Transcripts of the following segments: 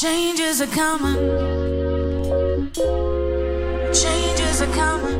Changes are coming. Changes are coming.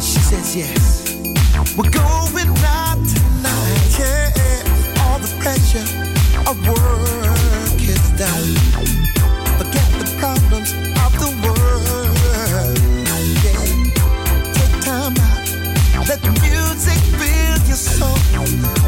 She says yes. We're going out tonight. Yeah, all the pressure of work is. Forget the problems of the world. Yeah. Take time out. Let the music fill your soul.